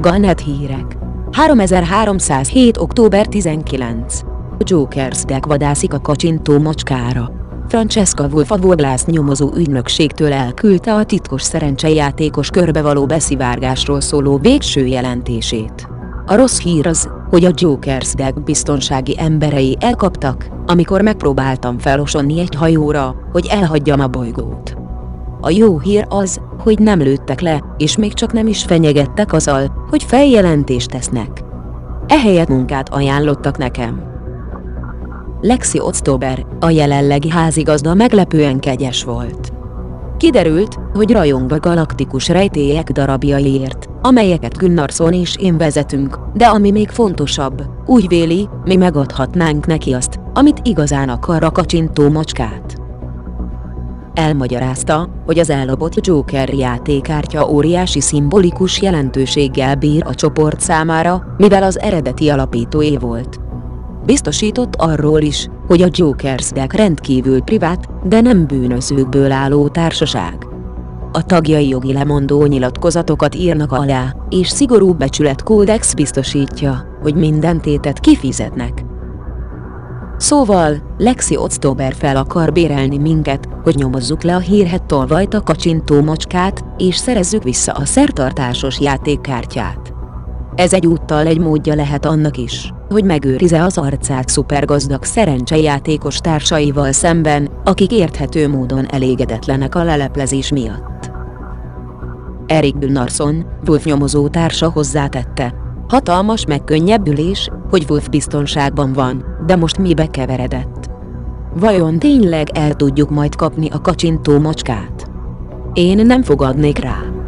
Galnet hírek. 3307. október 19. A Jokers deck vadászik a kacsintó macskára. Francesca Wolf a Vorlász nyomozó ügynökségtől elküldte a titkos szerencsejátékos körbevaló beszivárgásról szóló végső jelentését. A rossz hír az, hogy a Jokers deck biztonsági emberei elkaptak, amikor megpróbáltam felosonni egy hajóra, hogy elhagyjam a bolygót. A jó hír az, hogy nem lőttek le, és még csak nem is fenyegettek azzal, hogy feljelentést tesznek. Ehelyett munkát ajánlottak nekem. Lexi Otztober, a jelenlegi házigazda meglepően kegyes volt. Kiderült, hogy rajong a galaktikus rejtélyek darabjaiért, amelyeket Gunnarsson és én vezetünk, de ami még fontosabb, úgy véli, mi megadhatnánk neki azt, amit igazán akar a kacsintó macskát. Elmagyarázta, hogy az ellopott Joker játékártya óriási szimbolikus jelentőséggel bír a csoport számára, mivel az eredeti alapítóé volt. Biztosított arról is, hogy a Jokers deck rendkívül privát, de nem bűnözőkből álló társaság. A tagjai jogi lemondó nyilatkozatokat írnak alá, és szigorú becsületkódex biztosítja, hogy minden tétet kifizetnek. Szóval, Lexi Otztober fel akar bérelni minket, hogy nyomozzuk le a hírhet tolvajt a kacsintó macskát, és szerezzük vissza a szertartásos játékkártyát. Ez egyúttal egy módja lehet annak is, hogy megőrize az arcát szupergazdag szerencsejátékos társaival szemben, akik érthető módon elégedetlenek a leleplezés miatt. Erik Gunnarsson, Wolf nyomozó társa hozzátette, hatalmas megkönnyebbülés, hogy Wolf biztonságban van, de most mibe keveredett. Vajon tényleg el tudjuk majd kapni a kacsintó macskát? Én nem fogadnék rá.